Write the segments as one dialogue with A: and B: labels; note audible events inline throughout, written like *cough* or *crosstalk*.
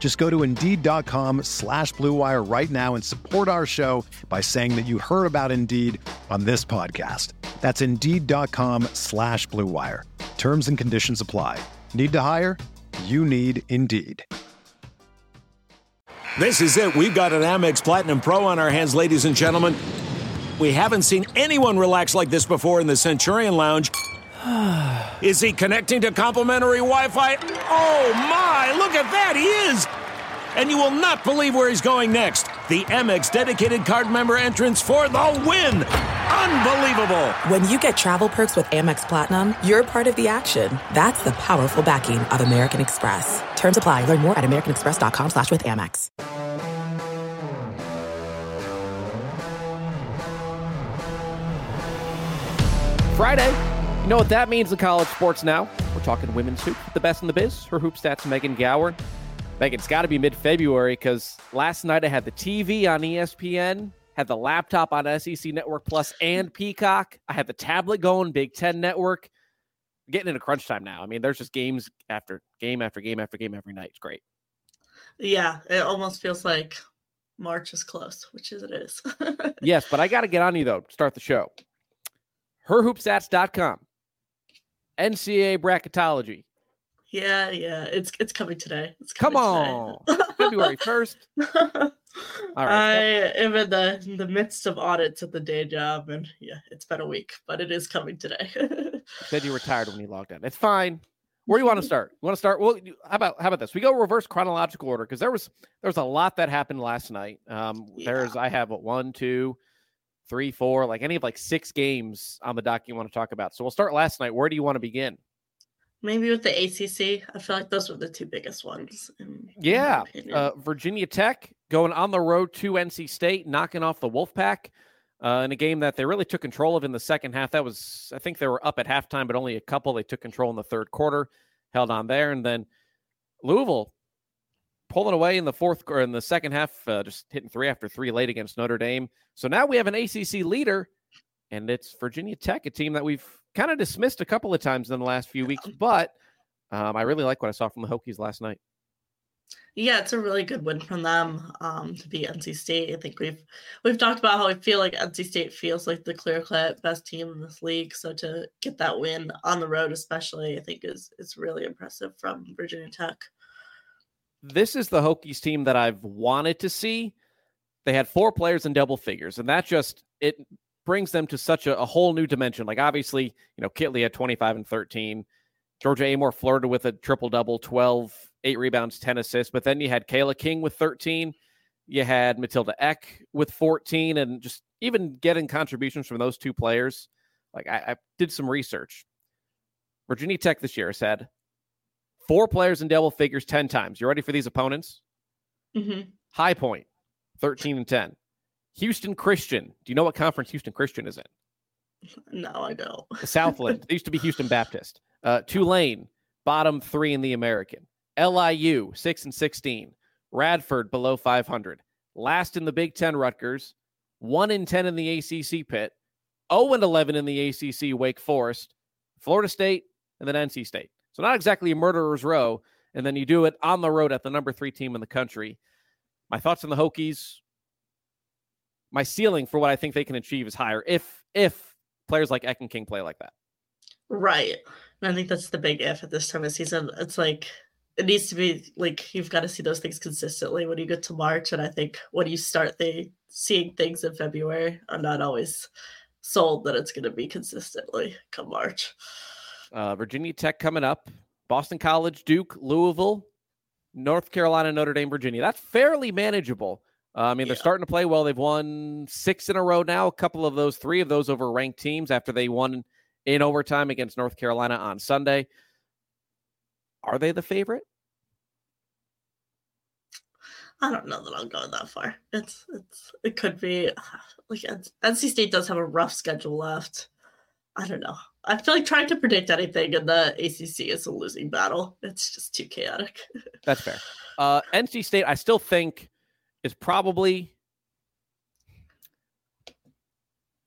A: Just go to Indeed.com slash BlueWire right now and support our show by saying that you heard about Indeed on this podcast. That's Indeed.com slash BlueWire. Terms and conditions apply. Need to hire? You need Indeed.
B: This is it. We've got an Amex Platinum Pro on our hands, ladies and gentlemen. We haven't seen anyone relax like this before in the Centurion Lounge. *sighs* Is he connecting to complimentary Wi Fi? Oh my, look at that, he is! And you will not believe where he's going next. The Amex dedicated card member entrance for the win! Unbelievable!
C: When you get travel perks with Amex Platinum, you're part of the action. That's the powerful backing of American Express. Terms apply. Learn more at americanexpress.com slash with Amex.
D: Friday. You know what that means in college sports now? We're talking women's hoops with the best in the biz. Her hoop stats, Megan Gower. Megan, it's got to be mid February because last night I had the TV on ESPN, had the laptop on SEC Network Plus and Peacock. I had the tablet going, Big Ten Network. Getting into crunch time now. I mean, there's just games after game after game after game every night. It's great.
E: Yeah, it almost feels like March is close, which is it is. *laughs*
D: yes, but I got to get on you though. Start the show. Herhoopstats.com. NCAA bracketology.
E: Yeah, yeah, it's it's coming today. It's
D: Come on,
E: today.
D: February first. *laughs* All
E: I am in the in the midst of audits at the day job, and yeah, it's been a week, but it is coming today. *laughs*
D: Said you were tired when you logged in. It's fine. Where do you want to start? You want to start? Well, how about how about this? We go reverse chronological order because there was there was a lot that happened last night. Um, there's I have what, one, two, three, four, like any of like six games on the doc you want to talk about. So we'll start last night. Where do you want to begin?
E: Maybe with the ACC, I feel like those were the two biggest ones. in- in
D: Yeah,
E: opinion.
D: uh, Virginia Tech going on the road to NC State, knocking off the Wolfpack uh, in a game that they really took control of in the second half. That was, I think, they were up at halftime, but only a couple. They took control in the third quarter, held on there, and then Louisville pulling away in the fourth or in the second half, uh, just hitting three after three late against Notre Dame. So now we have an ACC leader, and it's Virginia Tech, a team that we've kind of dismissed a couple of times in the last few weeks, but. Um, I really like what I saw from the Hokies last night.
E: Yeah, it's a really good win from them um, to beat NC State. I think we've we've talked about how I feel like NC State feels like the clear cut best team in this league. So to get that win on the road, especially, I think is is really impressive from Virginia Tech.
D: this is the Hokies team that I've wanted to see. They had four players in double figures, and that just it brings them to such a, a whole new dimension. Like obviously, you know, Kitley had 25 and 13. Georgia Amore flirted with a triple double, 12, eight rebounds, 10 assists. But then you had Cayla King with 13. You had Matilda Ekh with 14, and just even getting contributions from those two players. Like I, I did some research. Virginia Tech this year has had four players in double figures 10 times. You ready for these opponents?
E: hmm
D: High Point, 13 and 10. Houston Christian. Do you know what conference Houston Christian is in?
E: No, I don't.
D: Southland. *laughs* they used to be Houston Baptist. Uh, Tulane, bottom three in the American. LIU, 6 and 16. Radford, below 500. Last in the Big Ten, Rutgers. 1 in 10 in the ACC pit. 0 and 11 in the ACC, Wake Forest. Florida State, and then NC State. So not exactly a murderer's row. And then you do it on the road at the number three team in the country. My thoughts on the Hokies. My ceiling for what I think they can achieve is higher if if players like Ekh and King play like that.
E: Right. And I think that's the big if at this time of season. It's like it needs to be like you've got to see those things consistently when you get to March. And I think when you start the seeing things in February are not always sold that it's going to be consistently come March.
D: Uh, Virginia Tech coming up, Boston College, Duke, Louisville, North Carolina, Notre Dame, Virginia. That's fairly manageable. Uh, I mean, they're starting to play well. They've won six in a row now. A couple of those, three of those over ranked teams after they won in overtime against North Carolina on Sunday. Are they the favorite?
E: I don't know that I'll go that far. It's it's it could be *sighs* like NC State does have a rough schedule left. I don't know. I feel like trying to predict anything in the ACC is a losing battle. It's just too chaotic. *laughs*
D: That's fair. Uh, NC State, I still think is probably.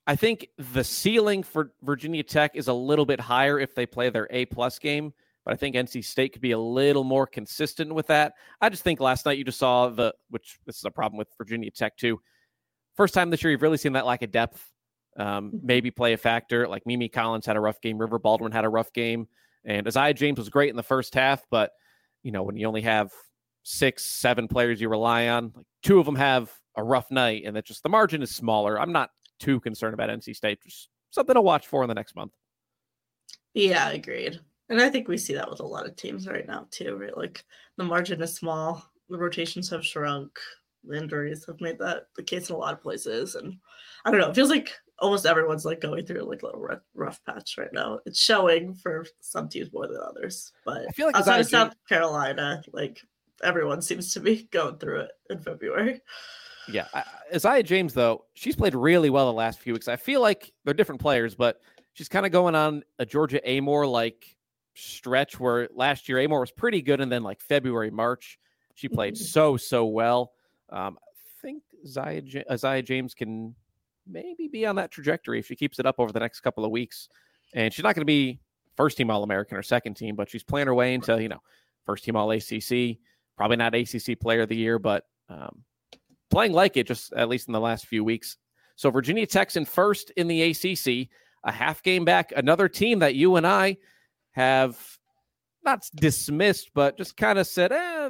D: I think the ceiling for Virginia Tech is a little bit higher if they play their A plus game, but I think NC State could be a little more consistent with that. I just think last night you just saw the, which this is a problem with Virginia Tech too. First time this year, you've really seen that lack of depth um, mm-hmm. maybe play a factor. Like Mimi Collins had a rough game, River Baldwin had a rough game, and Aziaha James was great in the first half, but you know when you only have six, seven players you rely on, like two of them have a rough night, and that just the margin is smaller. I'm not too concerned about NC State. Just something to watch for in the next month.
E: Yeah, agreed. And I think we see that with a lot of teams right now too. Right, like the margin is small, the rotations have shrunk, the injuries have made that the case in a lot of places, and I don't know. It feels like almost everyone's like going through like a little rough, rough patch right now. It's showing for some teams more than others, but I feel like outside of South Carolina, like everyone seems to be *laughs* going through it in February.
D: Yeah, Aziaha James though, she's played really well the last few weeks. I feel like they're different players, but she's kind of going on a Georgia Amore like stretch where last year Amore was pretty good, and then like February, March, she played mm-hmm. so so well. Um, I think Aziaha, Aziaha James can maybe be on that trajectory if she keeps it up over the next couple of weeks. And she's not going to be first team All American or second team, but she's playing her way into, you know, first team All ACC, probably not ACC player of the year, but um, playing like it just at least in the last few weeks. So Virginia Tech's in first in the ACC, a half game back, another team that you and I have not dismissed, but just kind of said, eh,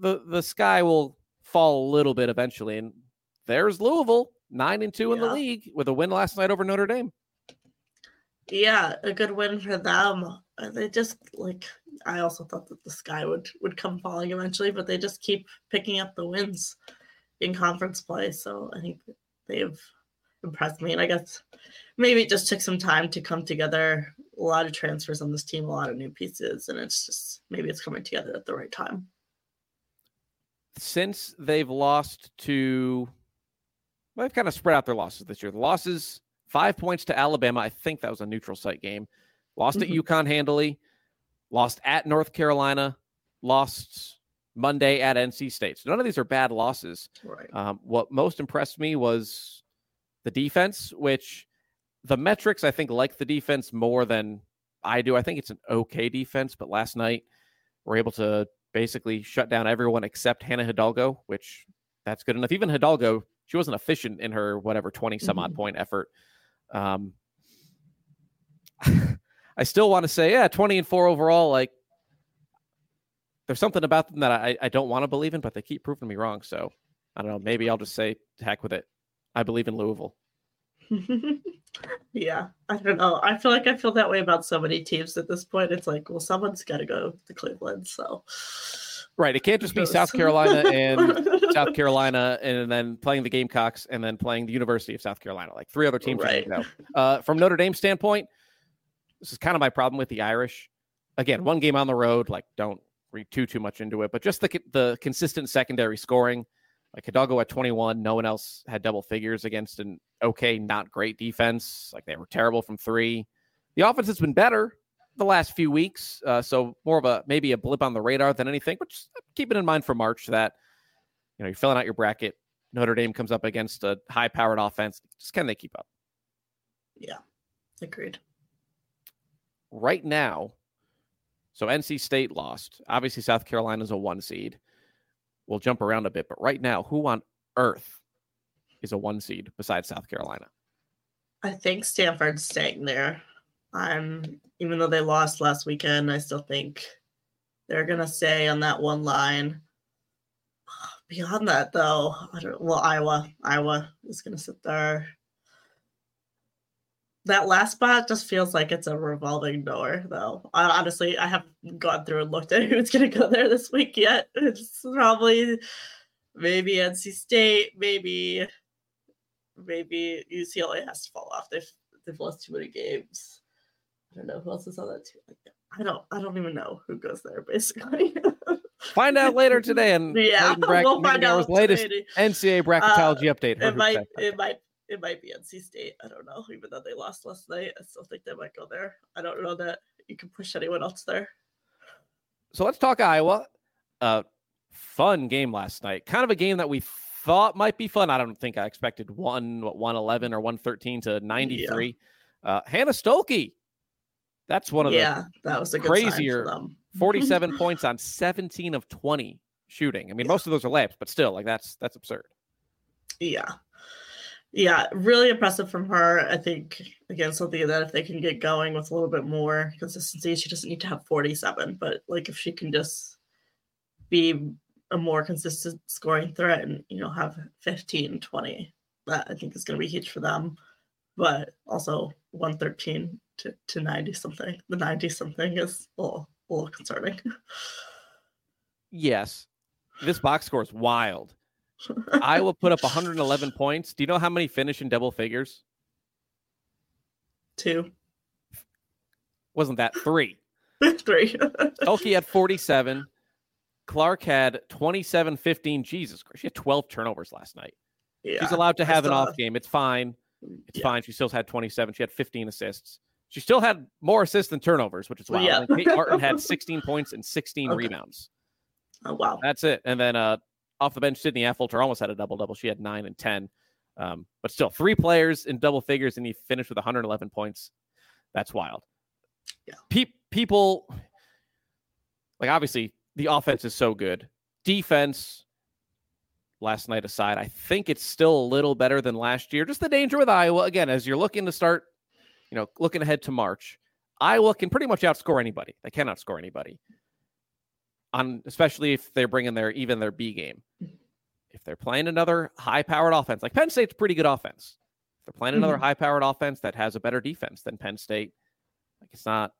D: the, the sky will fall a little bit eventually. And there's Louisville nine and two yeah. in the league with a win last night over Notre Dame.
E: Yeah, a good win for them. Uh, they just like I also thought that the sky would would come falling eventually, but they just keep picking up the wins in conference play. So I think they've impressed me, and I guess maybe it just took some time to come together. A lot of transfers on this team, a lot of new pieces, and it's just maybe it's coming together at the right time.
D: Since they've lost to they've kind of spread out their losses this year. The losses, five points to Alabama. I think that was a neutral site game. Lost mm-hmm. at UConn handily, lost at North Carolina, lost Monday at NC State. So none of these are bad losses.
E: Right.
D: Um, what most impressed me was the defense, which the metrics I think like the defense more than I do. I think it's an okay defense, but last night we're able to basically shut down everyone except Hannah Hidalgo, which that's good enough. Even Hidalgo she wasn't efficient in her whatever 20 some odd mm-hmm. point effort. Um, *laughs* I still want to say, yeah, 20 and four overall. Like, there's something about them that I, I don't want to believe in, but they keep proving me wrong. So I don't know. Maybe I'll just say, heck with it. I believe in Louisville. *laughs*
E: yeah, I don't know. I feel like I feel that way about so many teams at this point. It's like, well, someone's got to go to Cleveland. So
D: Right. It can't just be South Carolina and *laughs* South Carolina and then playing the Gamecocks and then playing the University of South Carolina. Like three other teams. Right. Uh, from Notre Dame standpoint, this is kind of my problem with the Irish. Again, one game on the road. Like, don't read too too much into it, but just the the consistent secondary scoring. Like Hidalgo at 21, no one else had double figures against an okay, not great defense. Like they were terrible from three. The offense has been better, the last few weeks. Uh, so more of a maybe a blip on the radar than anything. But just keep it in mind for March that you know you're filling out your bracket. Notre Dame comes up against a high-powered offense. Just can they keep up?
E: Yeah, agreed.
D: Right now, so NC State lost. Obviously, South Carolina's a one seed. We'll jump around a bit, but right now, who on earth is a one seed besides South Carolina?
E: I think Stanford's staying there. I'm even though they lost last weekend, I still think they're gonna stay on that one line. *sighs* Beyond that, though, I don't. Well, Iowa, Iowa is gonna sit there. That last spot just feels like it's a revolving door, though. I, honestly, I haven't gone through and looked at *laughs* who's going to go there this week yet. It's probably maybe NC State, maybe maybe UCLA has to fall off. They've they've lost too many games. I don't know who else is on that team. I don't I don't even know who goes there *laughs* basically.
D: Find out later today, and *laughs*
E: yeah, we'll find out
D: latest today. NCAA bracketology uh, update.
E: It might it might it might be NC State. I don't know. Even though they lost last night, I still think they might go there. I don't know that you can push anyone else there.
D: So let's talk Iowa. Uh, fun game last night. Kind of a game that we thought might be fun. I don't think I expected one what one eleven or one thirteen to ninety three. Yeah. Uh, Hannah Stuelke. That's one of
E: yeah,
D: the
E: that was a
D: crazier *laughs* forty seven points on seventeen of twenty shooting. I mean, yeah. most of those are layups, but still, like that's that's absurd.
E: Yeah, yeah, really impressive from her. I think again something that if they can get going with a little bit more consistency, she doesn't need to have 47, but like if she can just be a more consistent scoring threat and you know have 15, 20, that I think is going to be huge for them. But also 113 to, to 90 something, the 90 something is a little, a little concerning. *laughs*
D: yes, this box score is wild. Iowa put up 111 points. Do you know how many finish in double figures?
E: Two.
D: Wasn't that three? *laughs*
E: three.
D: Elke had 47. Clark had 27 15. Jesus Christ. She had 12 turnovers last night. Yeah, She's allowed to have an off game. It's fine. It's yeah. fine. She still had 27. She had 15 assists. She still had more assists than turnovers, which is wild. Yeah. Kate Martin had *laughs* 16 points and 16 okay. rebounds.
E: Oh, wow.
D: That's it. And then uh, off the bench, Sydney Affolter almost had a double double. She had nine and 10. Um, but still, three players in double figures, and he finished with 111 points. That's wild.
E: Yeah.
D: Pe- people, like, obviously, the offense is so good. Defense, last night aside, I think it's still a little better than last year. Just the danger with Iowa, again, as you're looking to start, you know, looking ahead to March, Iowa can pretty much outscore anybody. They cannot score anybody on especially if they're bringing their even their B game. If they're playing another high-powered offense, like Penn State's pretty good offense. If they're playing another mm-hmm. high-powered offense that has a better defense than Penn State, like it's not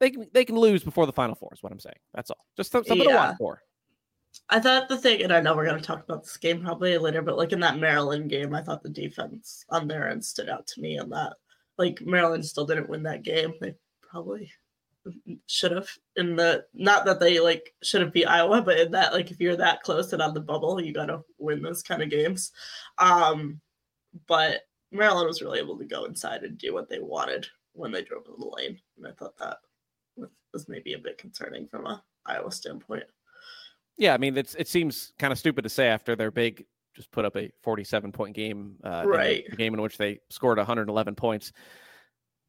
D: they can they can lose before the Final Four is what I'm saying. That's all. Just something yeah. to watch for.
E: I thought the thing, and I know we're going to talk about this game probably later, but like in that Maryland game, I thought the defense on their end stood out to me, and that like Maryland still didn't win that game. They probably should have in the not that they like should have beat Iowa, but in that like if you're that close and on the bubble, you gotta win those kind of games. Um, but Maryland was really able to go inside and do what they wanted when they drove in the lane, and I thought that was maybe a bit concerning from a Iowa standpoint.
D: Yeah, I mean it's it seems kind of stupid to say after their big just put up a 47 point game, uh,
E: right?
D: Game in which they scored 111 points.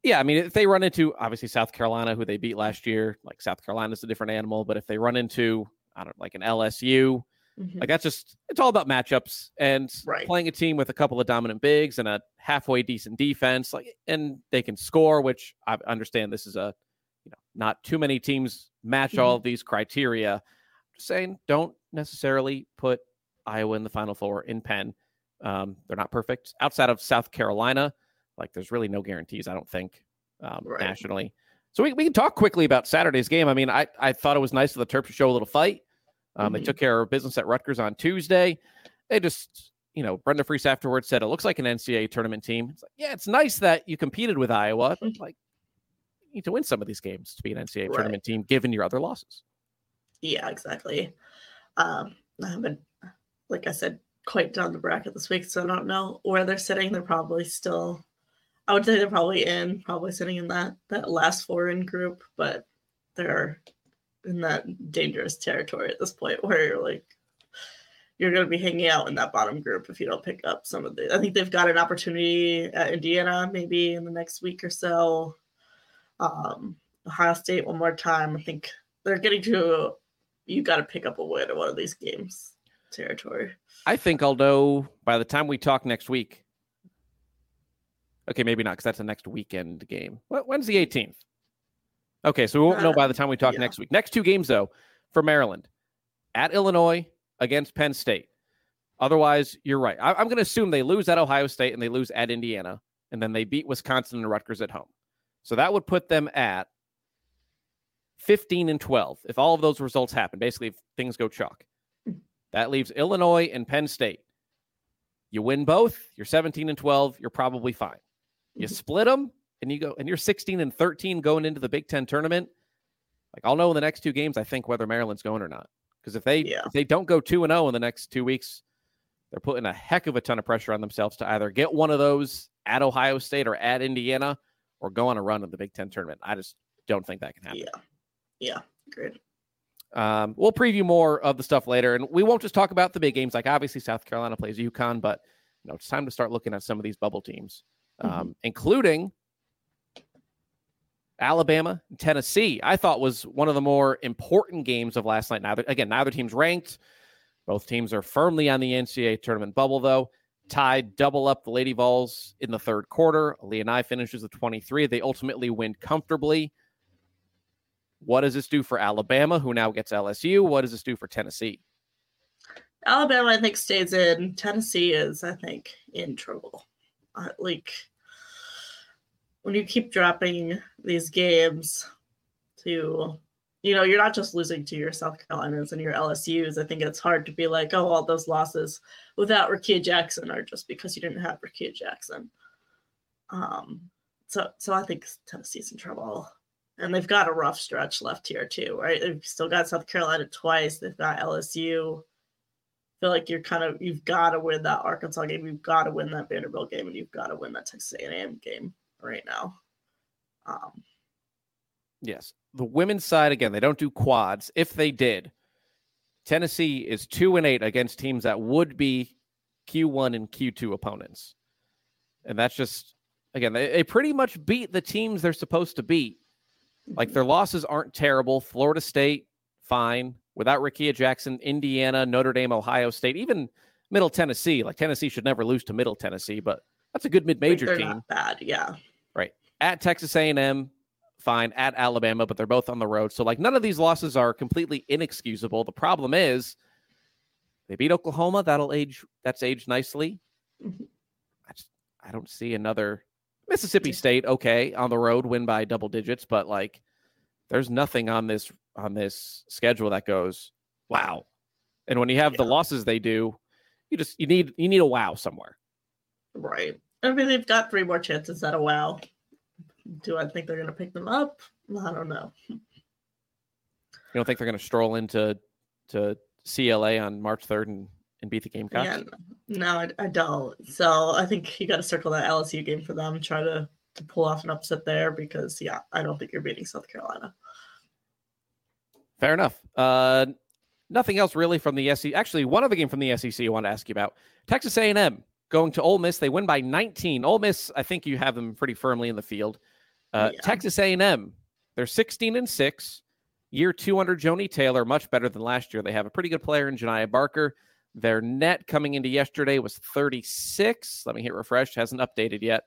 D: Yeah, I mean, if they run into obviously South Carolina, who they beat last year, like South Carolina's a different animal. But if they run into, I don't like an LSU, mm-hmm. like that's just it's all about matchups and
E: right.
D: playing a team with a couple of dominant bigs and a halfway decent defense, like and they can score. Which I understand this is a, you know, not too many teams match mm-hmm. all of these criteria. Just saying, don't necessarily put Iowa in the Final Four in Penn. Um, they're not perfect outside of South Carolina like there's really no guarantees, I don't think, um, right. nationally. So we, we can talk quickly about Saturday's game. I mean, I, I thought it was nice for the Terps to show a little fight. Um, mm-hmm. They took care of business at Rutgers on Tuesday. They just, you know, Brenda Frese afterwards said it looks like an NCAA tournament team. It's like, yeah, it's nice that you competed with Iowa, but *laughs* like, you need to win some of these games to be an NCAA right. tournament team, given your other losses.
E: Yeah, exactly. Um, I haven't, like I said, quite done the bracket this week, so I don't know where they're sitting. They're probably still I would say they're probably in, probably sitting in that that last foreign group, but they're in that dangerous territory at this point *laughs* where you're like you're going to be hanging out in that bottom group if you don't pick up some of the. I think they've got an opportunity at Indiana maybe in the next week or so. Um, Ohio State one more time. I think they're getting to you got to pick up a win in one of these games territory.
D: I think although by the time we talk next week, Okay, maybe not because that's the next weekend game. When's the hmm. 18th? Okay, so we won't know uh, by the time we talk yeah. next week. Next two games, though, for Maryland at Illinois against Penn State. Otherwise, you're right. I, am going to assume they lose at Ohio State and they lose at Indiana. and then they beat Wisconsin and Rutgers at home. So that would put them at 15 and 12 if all of those results happen. Basically, if things go chalk, that leaves Illinois and Penn State. You win both, you're 17 and 12, you're probably fine. You
E: Mm-hmm.
D: split them and you go and you're 16 and 13 going into the Big 10 tournament. Like I'll know in the next two games I think whether Maryland's going or not. Because if they
E: Yeah.
D: if they don't go 2 and 0 in the next 2 weeks, they're putting a heck of a ton of pressure on themselves to either get one of those at Ohio State or at Indiana or go on a run in the Big 10 tournament. I just don't think that can happen.
E: Yeah. Yeah. Great.
D: Um, we'll preview more of the stuff later, and we won't just talk about the big games. Like obviously, South Carolina plays UConn, but you know it's time to start looking at some of these bubble teams, um, including Alabama Tennessee. I thought was one of the more important games of last night. Neither again, neither team's ranked. Both teams are firmly on the NCAA tournament bubble, though. Tide double up the Lady Vols in the third quarter. Leonai finishes with 23. They ultimately win comfortably. What does this do for Alabama, who now gets LSU? What does this do for Tennessee?
E: Alabama, I think, stays in. Tennessee is, I think, in trouble. Like when you keep dropping these games to, you know, you're not just losing to your South Carolinas and your LSU's. I think it's hard to be like, oh, all those losses without Rickea Jackson are just because you didn't have Rickea Jackson. Um, so, so I think Tennessee's in trouble. And they've got a rough stretch left here too, right? They've still got South Carolina twice. They've got LSU feel like you're kind of you've got to win that Arkansas game, you've got to win that Vanderbilt game, and you've got to win that Texas A&M game right now. Um,
D: Yes. The women's side, again, they don't do quads. If they did, Tennessee is two and eight against teams that would be Q1 and Q2 opponents. And that's just, again, they, they pretty much beat the teams they're supposed to beat. Like their losses aren't terrible. Florida State, fine. Without Rickea Jackson, Indiana, Notre Dame, Ohio State, even Middle Tennessee. Like Tennessee should never lose to Middle Tennessee, but that's a good mid-major team.
E: not bad, yeah.
D: Right at Texas A&M, fine. At Alabama, but they're both on the road. So like none of these losses are completely inexcusable. The problem is they beat Oklahoma. That'll age. That's aged nicely.
E: Mhm.
D: I just I don't see another Mississippi State. Okay, on the road, win by double digits, but like there's nothing on this on this schedule that goes wow. And when you have the losses they do, you just you need you need a wow somewhere.
E: Right. I mean, they've got three more chances at a wow. Do I think they're going to pick them up? I don't know.
D: You don't think they're going to stroll into to CLA on March 3rd and, and beat the Gamecocks?
E: Yeah, no, I, I don't. So I think you got to circle that LSU game for them. Try to to pull off an upset there because yeah, I don't think you're beating South Carolina.
D: Fair enough. Uh, nothing else really from the SEC. Actually, one other game from the SEC I want to ask you about. Texas A&M going to Ole Miss. They win by 19. Ole Miss, I think you have them pretty firmly in the field. Uh,
E: Yeah.
D: Texas A&M, they're 16 and six. Year two under Joni Taylor, much better than last year. They have a pretty good player in Janiah Barker. Their net coming into yesterday was 36. Let me hit refresh. Hasn't updated yet.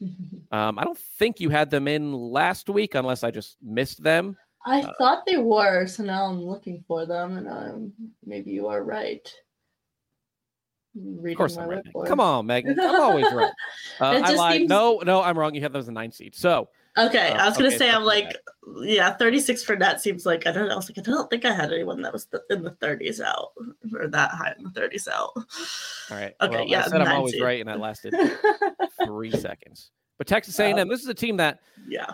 D: *laughs* Um, I don't think you had them in last week, unless I just missed them.
E: I
D: Uh,
E: thought they were, so now I'm looking for them, and um, maybe you are right.
D: Of course, I'm right. Come on, Megan. I'm always right. *laughs* Uh, I lied.
E: seems-
D: No, no, I'm wrong. You have those in nine seed. So
E: Okay,
D: Uh,
E: I was gonna
D: okay,
E: say I'm
D: like
E: like, yeah, 36 for net seems like I don't know. I was like, I don't think I had anyone that was th- in the 30s out or that high in the 30s out.
D: all right.
E: Okay,
D: well,
E: yeah,
D: I said I'm always right, and that lasted *laughs* three seconds. But Texas A&M,
E: Um,
D: this is a team that,
E: yeah,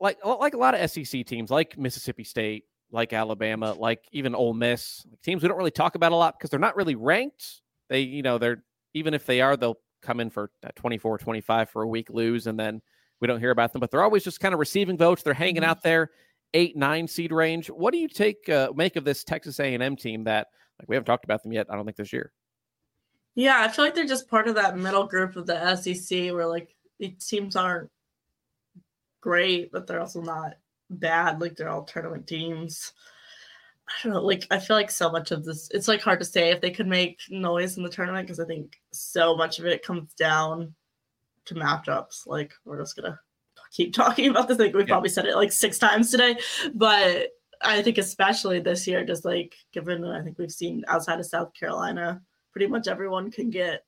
D: like, like a lot of SEC teams, like Mississippi State, like Alabama, like even Ole Miss, like teams we don't really talk about a lot because they're not really ranked. They, you know, they're even if they are, they'll come in for uh, 24, 25 for a week, lose, and then we don't hear about them. But they're always just kind of receiving votes. They're hanging
E: Mhm.
D: out there, eight, nine seed range. What do you take uh, make of this Texas A&M team that like we haven't talked about them yet? I don't think this year.
E: yeah. I feel like they're just part of that middle group of the SEC where like the teams aren't great, but they're also not bad. Like they're all tournament teams. I don't know. Like I feel like so much of this, it's like hard to say if they could make noise in the tournament because I think so much of it comes down to matchups. Like we're just gonna keep talking about this. Like we've
D: Yeah.
E: probably said it like six times today, but I think especially this year, just like given I think we've seen outside of South Carolina, pretty much everyone can get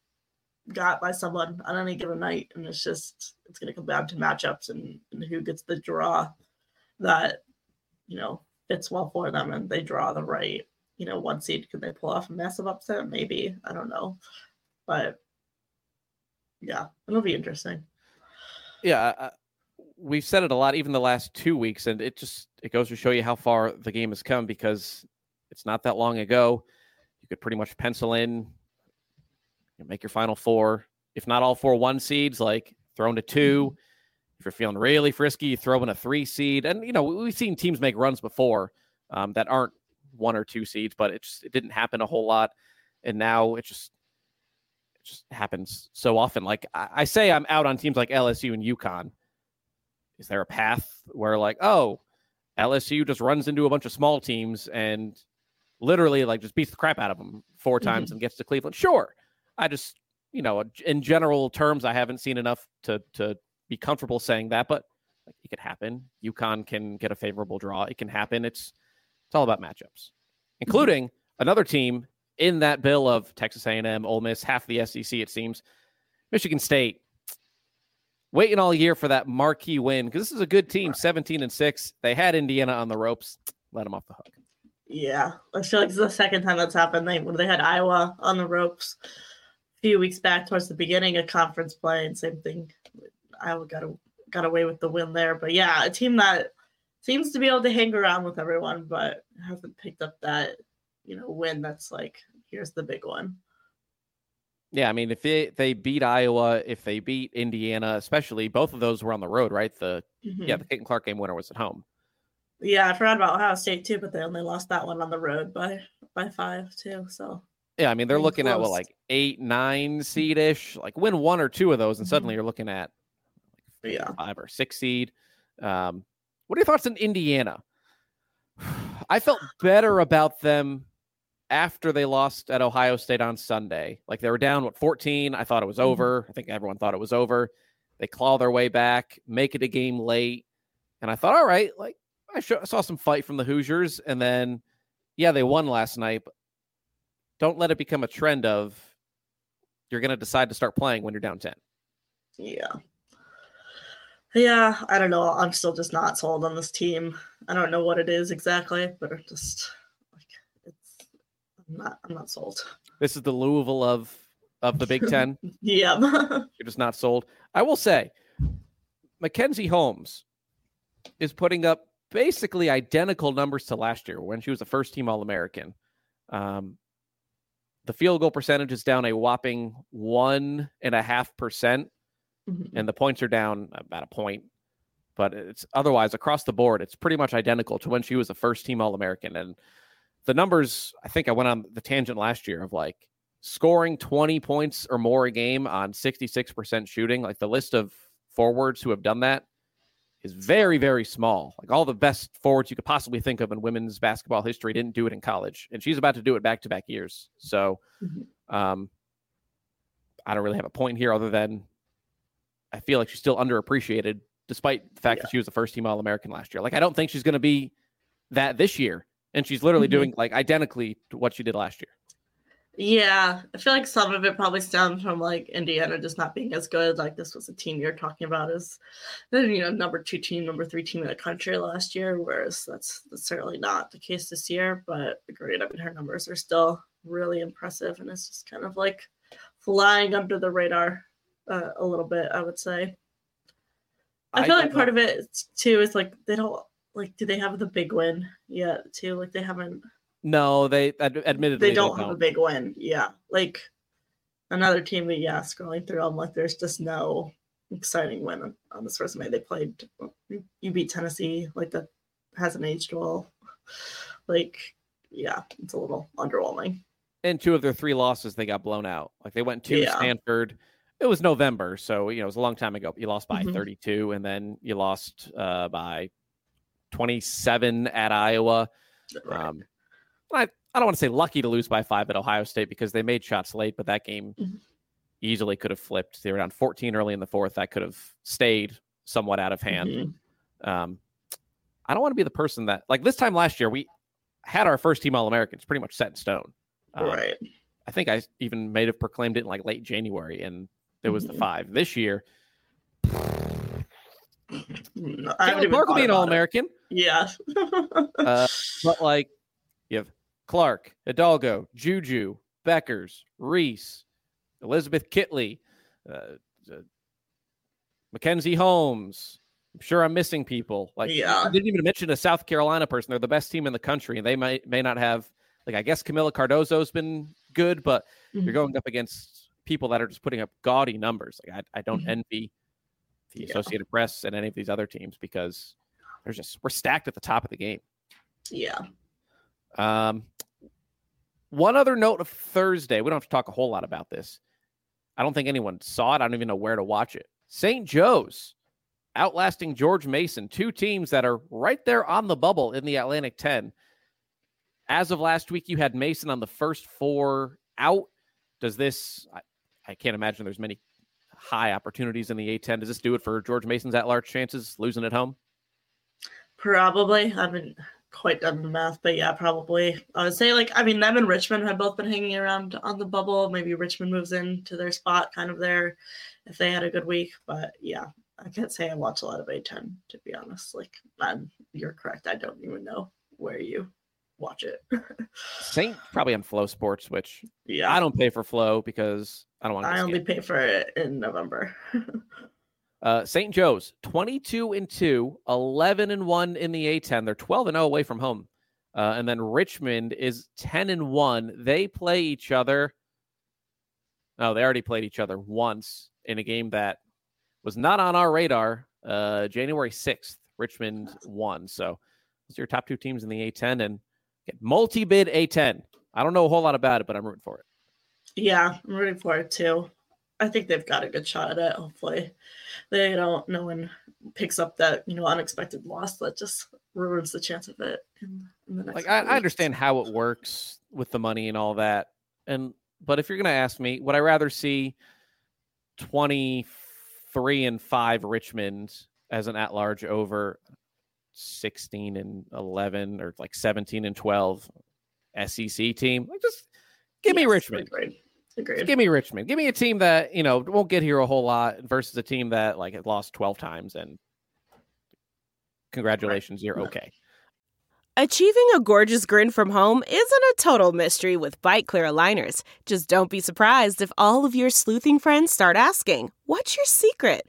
E: got by someone on any given night, and it's just it's going to come down to matchups and, and who gets the draw that you know fits well for them, and they draw the right you know one seed. Could they pull off a massive upset? Maybe I don't know, but yeah, it'll be interesting.
D: Yeah, uh, we've said it a lot, even the last two weeks, and it just it goes to show you how far the game has come because it's not that long ago. You could pretty much pencil in, you make your final four, if not all four one seeds, like thrown to 2 mm-hmm. If you're feeling really frisky, you throw in a three seed, and you know we've seen teams make runs before um, that aren't one or two seeds, but it just it didn't happen a whole lot, and now it just just happens so often. Like I, I say, I'm out on teams like LSU and UConn. Is there a path where like, oh, LSU just runs into a bunch of small teams and literally like just beats the crap out of them 4 times mm-hmm. and gets to Cleveland. Sure. I just, you know, in general terms, I haven't seen enough to to be comfortable saying that, but like, it could happen. UConn can get a favorable draw. It can happen. It's it's all about matchups, mm-hmm. including mm-hmm. another team in that bill of Texas A&M, Ole Miss, half the SEC. It seems Michigan State waiting all year for that marquee win because this is a good team, 17 and 6. They had Indiana on the ropes, let them off the hook.
E: Yeah, I feel like it's the second time that's happened. They they had Iowa on the ropes a few weeks back towards the beginning of conference play, and same thing. Iowa got a, got away with the win there, but yeah, a team that seems to be able to hang around with everyone, but hasn't picked up that you know win. That's like here's the big one.
D: Yeah, I mean, if they, they beat Iowa, if they beat Indiana, especially both of those were on the road, right? The mm-hmm. yeah, the Caitlin Clark game winner was at home.
E: Yeah, I forgot about Ohio State too, but they only lost that one on the road by by five too. So
D: yeah, I mean they're looking close. at what like eight, nine seed ish. Like win one or two of those, and mm-hmm. suddenly you're looking at
E: like yeah
D: five or six seed. Um, what are your thoughts on Indiana? *sighs* I felt better about them after they lost at Ohio State on Sunday. Like they were down what 14. I thought it was mm-hmm. over. I think everyone thought it was over. They claw their way back, make it a game late. And I thought, all right, like I saw some fight from the Hoosiers. And then, yeah, they won last night. But don't let it become a trend of you're going to decide to start playing when you're down 10.
E: Yeah. Yeah, I don't know. I'm still just not sold on this team. I don't know what it is exactly, but it just I'm not, I'm not sold.
D: This is the Louisville of of the Big Ten. *laughs*
E: yeah, *laughs*
D: you're just not sold. I will say, Mackenzie Holmes is putting up basically identical numbers to last year when she was a first team All American. Um, the field goal percentage is down a whopping one and a half percent, mm-hmm. and the points are down about a point. But it's otherwise across the board, it's pretty much identical to when she was a first team All American. And the numbers, I think I went on the tangent last year of like scoring 20 points or more a game on 66% shooting. Like the list of forwards who have done that is very, very small. Like all the best forwards you could possibly think of in women's basketball history didn't do it in college. And she's about to do it back to back years. So mm-hmm. um, I don't really have a point here other than I feel like she's still underappreciated despite the fact yeah. that she was the first team All American last year. Like I don't think she's going to be that this year and she's literally mm-hmm. doing like identically to what she did last year.
E: Yeah, I feel like some of it probably stems from like Indiana just not being as good. Like this was a team you're talking about as you know number two team, number three team in the country last year, whereas that's, that's certainly not the case this year. But agreed, I mean her numbers are still really impressive, and it's just kind of like flying under the radar uh, a little bit. I would say. I, I feel like part know. of it too is like they don't like do they have the big win yet too? Like they haven't
D: no they ad- admittedly
E: they don't, have a big win yeah. Like another team that yeah scrolling through i'm like there's just no exciting win on, on this resume. They played you beat tennessee like that hasn't aged well. Like yeah it's a little underwhelming.
D: And two of their three losses they got blown out. Like they went to yeah. stanford. It was november so you know it was a long time ago you lost by mm-hmm. 32 and then you lost uh, by 27 at Iowa. Right. Um, I, I don't want to say lucky to lose by five at Ohio State because they made shots late, but that game mm-hmm. easily could have flipped. They were down 14 early in the fourth. That could have stayed somewhat out of hand. Mm-hmm. Um, I don't want to be the person that, like this time last year, we had our first team All Americans pretty much set in stone.
E: Um, right.
D: I think I even may have proclaimed it in like late January, and it was mm-hmm. the five. This year,
E: no,
D: Clark will be an All American.
E: Yeah.
D: uh, but like, you have Clark, Hidalgo, Juju, Bueckers, Reese, Elizabeth Kitley, uh, uh, Mackenzie Holmes. I'm sure I'm missing people. Like,
E: yeah.
D: I didn't even mention a South Carolina person. They're the best team in the country, and they might may not have like I guess Kamilla Cardoso's been good, but mm-hmm. you're going up against people that are just putting up gaudy numbers. Like I, I don't mm-hmm. envy the yeah. Associated Press and any of these other teams because they're just we're stacked at the top of the game.
E: Yeah.
D: Um, one other note of Thursday, we don't have to talk a whole lot about this. I don't think anyone saw it. I don't even know where to watch it. St. Joe's outlasting George Mason, two teams that are right there on the bubble in the Atlantic 10. As of last week, you had Mason on the first four out. Does this, I, I can't imagine there's many high opportunities in the A10. Does this do it for George Mason's at large chances losing at home?
E: Probably. I haven't quite done the math, but yeah, probably. I would say like I mean them and Richmond have both been hanging around on the bubble. Maybe Richmond moves into their spot kind of there if they had a good week. But yeah, I can't say I watch a lot of A10 to be honest. Like I'm, you're correct. I don't even know where you watch it. *laughs*
D: Saint probably on FloSports, which
E: yeah,
D: I don't pay for Flo because I don't want.
E: I only pay for it in November. *laughs*
D: uh, St. Joe's 22 and 2, 11 and 1 in the A10. They're 12 and 0 away from home. Uh, and then Richmond is 10 and 1. They play each other. No, they already played each other once in a game that was not on our radar. Uh, January 6th, Richmond won. So those are your top two teams in the A10 and multi bid A10. I don't know a whole lot about it, but I'm rooting for it.
E: Yeah, I'm rooting for it too. I think they've got a good shot at it. Hopefully, they don't. No one picks up that you know unexpected loss that just ruins the chance of it. In, in the next
D: like I, I, understand how it works with the money and all that, and but if you're gonna ask me, would I rather see twenty three and five Richmond as an at large over sixteen and eleven or like seventeen and twelve SEC team? Like just Give yes, me Richmond.
E: Agreed. Agreed.
D: Give me Richmond. Give me a team that, you know, won't get here a whole lot versus a team that like had lost 12 times and congratulations, right. you're okay.
F: Achieving a gorgeous grin from home isn't a total mystery with Byte clear aligners. Just don't be surprised if all of your sleuthing friends start asking, "What's your secret?"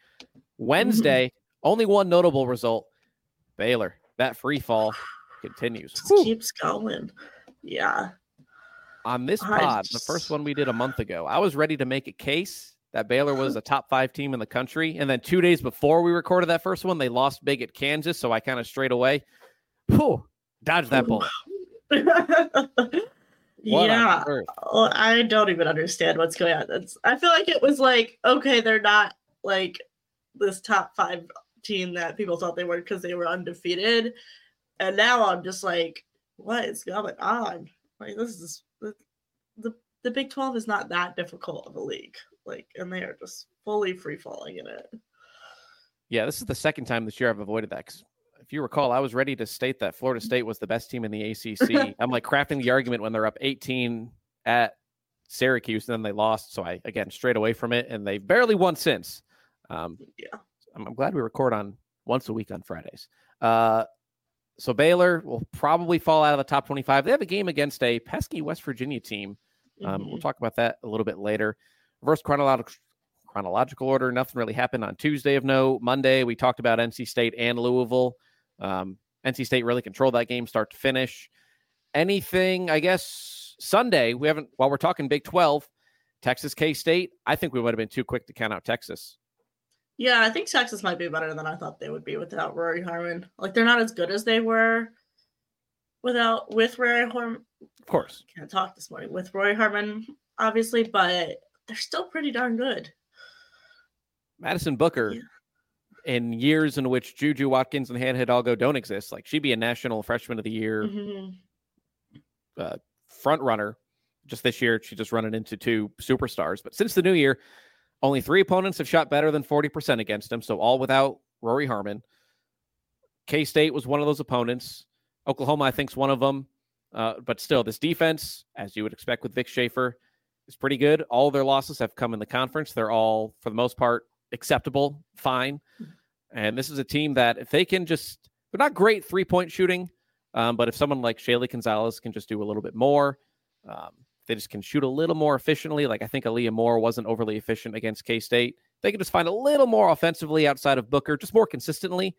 D: Wednesday, mm-hmm. only one notable result. Baylor. That free fall continues.
E: keeps going. Yeah
D: on this pod, just... the first one we did a month ago, I was ready to make a case that Baylor was a top five team in the country. And then two days before we recorded that first one, they lost big at Kansas. So I kind of straight away, whew, dodged that bullet. *laughs*
E: yeah. Well, I don't even understand what's going on. It's, I feel like it was like, okay, they're not like this top five team that people thought they were because they were undefeated. And now I'm just like, what is going on? Like, this is the the Big 12 is not that difficult of a league. Like, and they are just fully free falling in it.
D: Yeah, this is the second time this year I've avoided that. Cause if you recall, I was ready to state that Florida mm-hmm. State was the best team in the ACC. *laughs* I'm like crafting the argument when they're up 18 at Syracuse, and then they lost. So I again straight away from it, and they've barely won since. Um,
E: yeah,
D: I'm, I'm, glad we record on once a week on Fridays. Uh, so Baylor will probably fall out of the top 25. They have a game against a pesky West Virginia team. Um, mm-hmm. We'll talk about that a little bit later. Reverse chronological chronological order. Nothing really happened on Tuesday of no. Monday we talked about NC State and Louisville. Um, NC State really controlled that game start to finish. Anything, I guess, Sunday we haven't. While we're talking Big 12, Texas K State. I think we would have been too quick to count out Texas.
E: Yeah, I think Texas might be better than I thought they would be without Rori Harmon. Like they're not as good as they were without with Rori Harmon.
D: Of course,
E: can't talk this morning with Rori Harmon obviously, but they're still pretty darn good.
D: Madison Booker, yeah. in years in which Juju Watkins and Hannah Hidalgo don't exist, like she'd be a national freshman of the year mm-hmm. uh, front runner. Just this year, she's just running into two superstars. But since the new year, only three opponents have shot better than 40% against him. So all without Rori Harmon. K State was one of those opponents. Oklahoma, I think, is one of them. Uh, but still, this defense, as you would expect with Vic Schaefer, is pretty good. All their losses have come in the conference. They're all, for the most part, acceptable, fine. And this is a team that, if they can just, they're not great three point shooting, um, but if someone like Shaylee Gonzalez can just do a little bit more, um, they just can shoot a little more efficiently. Like I think Aaliyah Moore wasn't overly efficient against K State. They can just find a little more offensively outside of Booker, just more consistently.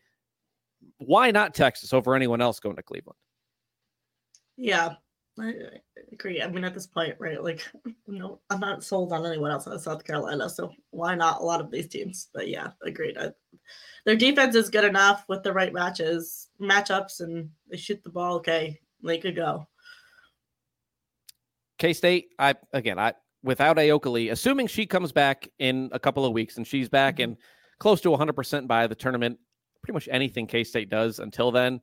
D: Why not Texas over anyone else going to Cleveland?
E: Yeah, I agree. I mean, at this point, right? Like, *laughs* no, I'm not sold on anyone else in South Carolina. So why not a lot of these teams? But yeah, agreed. I, their defense is good enough with the right matches, matchups, and they shoot the ball. Okay, they could go.
D: K State, I again, I without Ayoka Lee, assuming she comes back in a couple of weeks and she's back mm-hmm. and close to 100% by the tournament, pretty much anything K State does until then,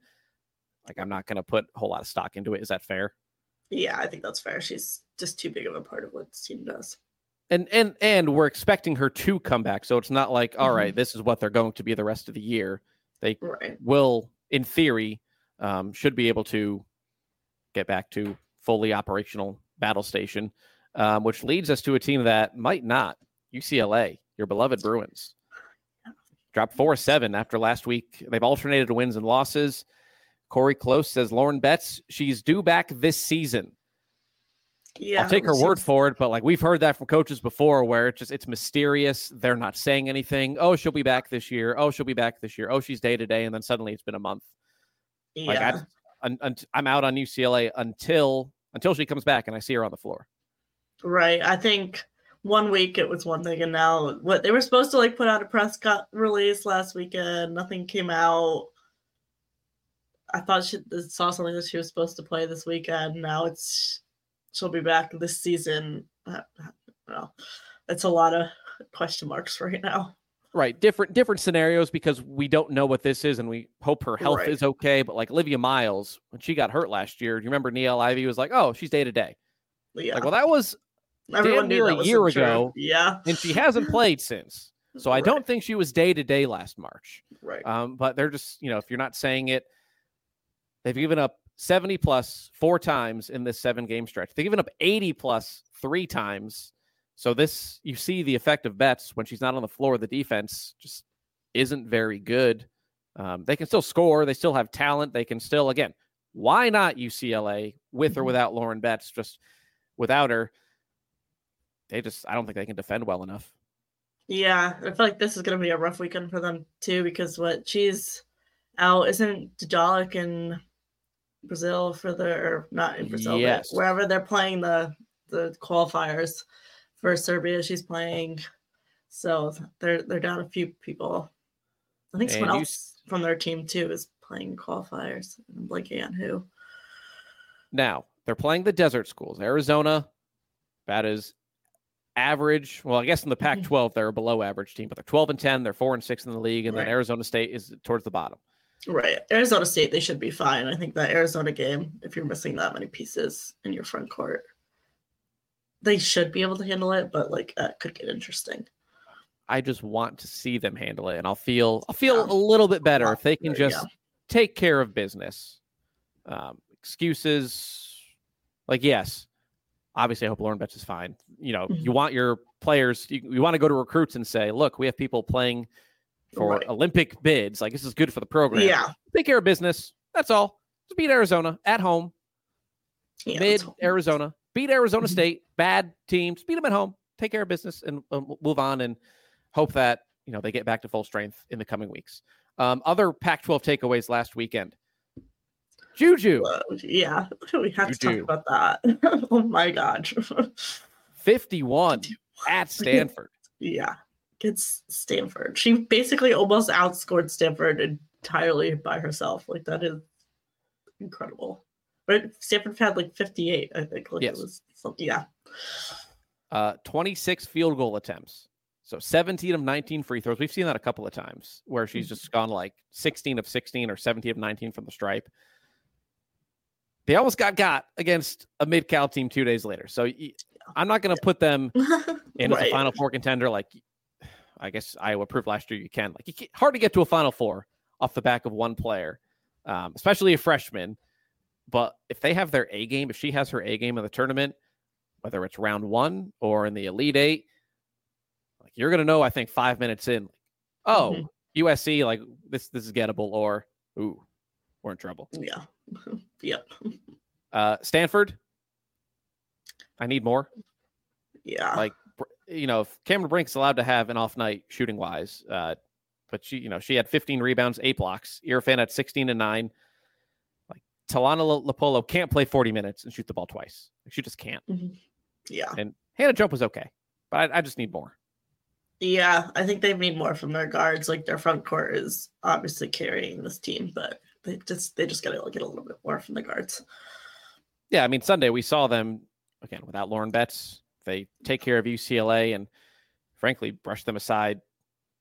D: like I'm not going to put a whole lot of stock into it. Is that fair?
E: Yeah, I think that's fair. She's just too big of a part of what the team does.
D: And and and we're expecting her to come back, so it's not like all mm-hmm. right, this is what they're going to be the rest of the year. They right. will, in theory, um, should be able to get back to fully operational battle station, um, which leads us to a team that might not. UCLA, your beloved Bruins, dropped four seven after last week. They've alternated wins and losses. Cori Close says Lauren Betts, she's due back this season. Yeah, I'll take her word for it, but like we've heard that from coaches before, where it's just it's mysterious. They're not saying anything. Oh, she'll be back this year. Oh, she'll be back this year. Oh, she's day to day, and then suddenly it's been a month. Yeah. Like I, I, I'm out on UCLA until until she comes back and I see her on the floor.
E: Right. I think one week it was one thing, and now what they were supposed to like put out a press cut release last weekend. Nothing came out. I thought she saw something that she was supposed to play this weekend. Now it's she'll be back this season. Uh, well, it's a lot of question marks right now.
D: Right, different different scenarios because we don't know what this is, and we hope her health right. is okay. But like Olivia Miles, when she got hurt last year, do you remember Niele Ivey was like, "Oh, she's day to day." Yeah. Like, well, that was Everyone damn near a year ago.
E: Yeah,
D: and she hasn't played since. *laughs* So I right. don't think she was day to day last March.
E: Right.
D: Um, but they're just you know if you're not saying it, they've given up 70 plus four times in this seven game stretch. They've given up 80 plus three times so this you see the effect of Betts when she's not on the floor. Of the defense just isn't very good. Um, they can still score. They still have talent. They can still again. Why not UCLA with or mm-hmm. without Lauren Betts? Just without her, they just I don't think they can defend well enough.
E: Yeah, I feel like this is going to be a rough weekend for them too because what she's out isn't Dugalic in Brazil for their not in Brazil, yes. but wherever they're playing the the qualifiers for Serbia. She's playing, so they're they're down a few people. I think someone else from their team too is playing qualifiers. I'm blanking on who.
D: Now they're playing the desert schools. Arizona, that is average. Well, I guess in the Pac-12 mm-hmm. they're a below average team, but they're 12 and 10. They're four and six in the league, and right. then Arizona State is towards the bottom.
E: Right, Arizona State they should be fine. I think that Arizona game, if you're missing that many pieces in your front court, they should be able to handle it, but like that could get interesting.
D: I just want to see them handle it, and I'll feel I'll feel yeah. a little bit better if they can just yeah. take care of business. Um, excuses, like yes, obviously I hope Lauren Betts is fine. You know, mm-hmm. you want your players, you, you, want to go to recruits and say, look, we have people playing for right. Olympic bids. Like this is good for the program.
E: Yeah,
D: take care of business. That's all. Just beat Arizona at home. Yeah, Mid Arizona beat Arizona mm-hmm. State, bad teams, beat them at home, take care of business, and um, move on, and hope that you know they get back to full strength in the coming weeks. Um, other Pac-12 takeaways last weekend. Juju,
E: uh, yeah, *laughs* we have Juju. to talk about that. *laughs* oh my god,
D: fifty-one at Stanford.
E: Yeah, gets Stanford. She basically almost outscored Stanford entirely by herself. Like that is incredible. But Stanford had like 58, I think. Like
D: yes.
E: it was something, yeah.
D: Uh, 26 field goal attempts. So 17 of 19 free throws. We've seen that a couple of times where she's
E: Mm-hmm.
D: just gone like 16 of 16 or 17 of 19 from the stripe. They almost got got against a mid Cal team two days later. So I'm not going to put them in as a Final Four contender. Like I guess Iowa proved last year you can. Like you can't, hard to get to a Final Four off the back of one player, um, especially a freshman. But if they have their A game, if she has her A game in the tournament, whether it's round one or in the Elite Eight, like you're gonna know. I think five minutes in, oh
E: Mhm.
D: USC, like this this is gettable, or ooh, we're in trouble.
E: Yeah. *laughs* yep.
D: Uh, Stanford, I need more.
E: Yeah.
D: like you know, if Cameron Brink's allowed to have an off night shooting wise, uh, but she, you know, she had 15 rebounds, eight blocks. Iriafen had 16 and nine. Like Talana Lepolo can't play 40 minutes and shoot the ball twice. She just can't.
E: Yeah.
D: And Hannah Jump was okay, but I, I just need more.
E: Yeah. I think they need more from their guards. Like their front court is obviously carrying this team, but they just they just gotta get a little bit more from the guards.
D: Yeah, I mean Sunday we saw them again without Lauren Betts. They take care of UCLA and frankly brush them aside.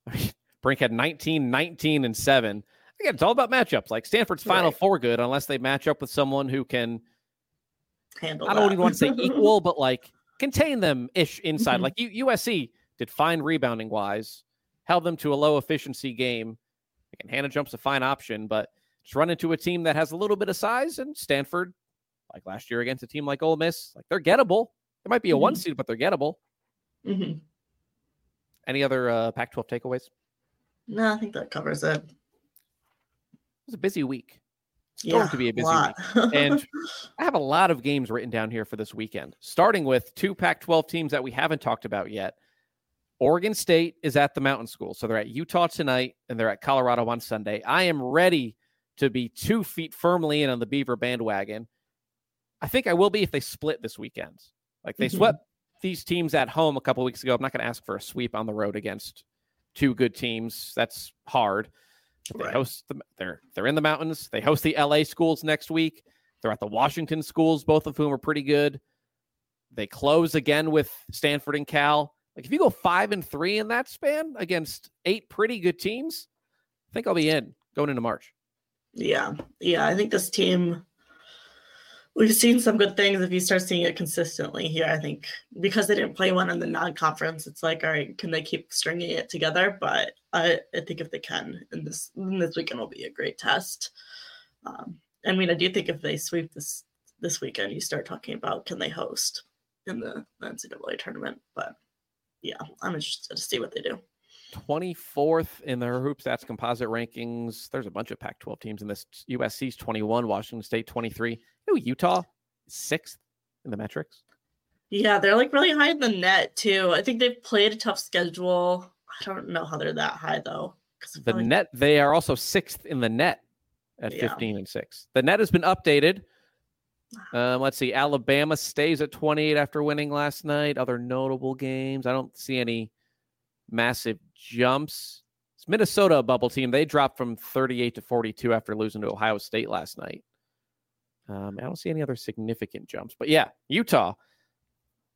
D: I *laughs* mean, Brink had 19, 19, and seven. Again, it's all about matchups. Like Stanford's Final Four good unless they match up with someone who can
E: Handle
D: I don't
E: that.
D: even want to say equal, *laughs* but like contain them ish inside.
E: Mhm.
D: Like U- USC did fine rebounding wise, held them to a low efficiency game. Again, Hannah Jump's a fine option, but just run into a team that has a little bit of size and Stanford, like last year against a team like Ole Miss, like they're gettable. It might be a one
E: Mhm.
D: seed, but they're gettable.
E: Mhm.
D: Any other uh, Pac 12 takeaways?
E: No, I think that covers it. it.
D: was a busy week. It's
E: Yeah,
D: going to be a busy week. And I have a lot of games written down here for this weekend, starting with two Pac 12 teams that we haven't talked about yet. Oregon State is at the Mountain School. So they're at Utah tonight and they're at Colorado on Sunday. I am ready to be two feet firmly in on the Beaver bandwagon. I think I will be if they split this weekend. Like they
E: Mhm.
D: swept these teams at home a couple weeks ago. I'm not going to ask for a sweep on the road against two good teams. That's hard. They
E: Right.
D: host the, they're they're in the mountains. They host the LA schools next week. They're at the Washington schools, both of whom are pretty good. They close again with Stanford and Cal. Like if you go five and three in that span against eight pretty good teams, I think I'll be in going into March.
E: Yeah, yeah. I think this team. We've seen some good things. If you start seeing it consistently here, I think because they didn't play one in the non-conference, it's like, all right, can they keep stringing it together? But I, I think if they can, and this and this weekend will be a great test. Um, I mean, I do think if they sweep this this weekend, you start talking about can they host in the NCAA tournament. But yeah, I'm interested to see what they do.
D: 24th in the Hoop Stats composite rankings. There's a bunch of Pac 12 teams in this. USC's 21, Washington State 23. You know, Utah sixth in the metrics.
E: Yeah, they're like really high in the net too. I think they've played a tough schedule. I don't know how they're that high though. Because
D: The net, they are also sixth in the net at
E: Yeah.
D: 15 and six. The net has been updated. *sighs* Um, let's see. Alabama stays at 28 after winning last night. Other notable games. I don't see any massive jumps. It's Minnesota a bubble team. They dropped from 38 to 42 after losing to Ohio State last night. Um, I don't see any other significant jumps. But yeah, Utah,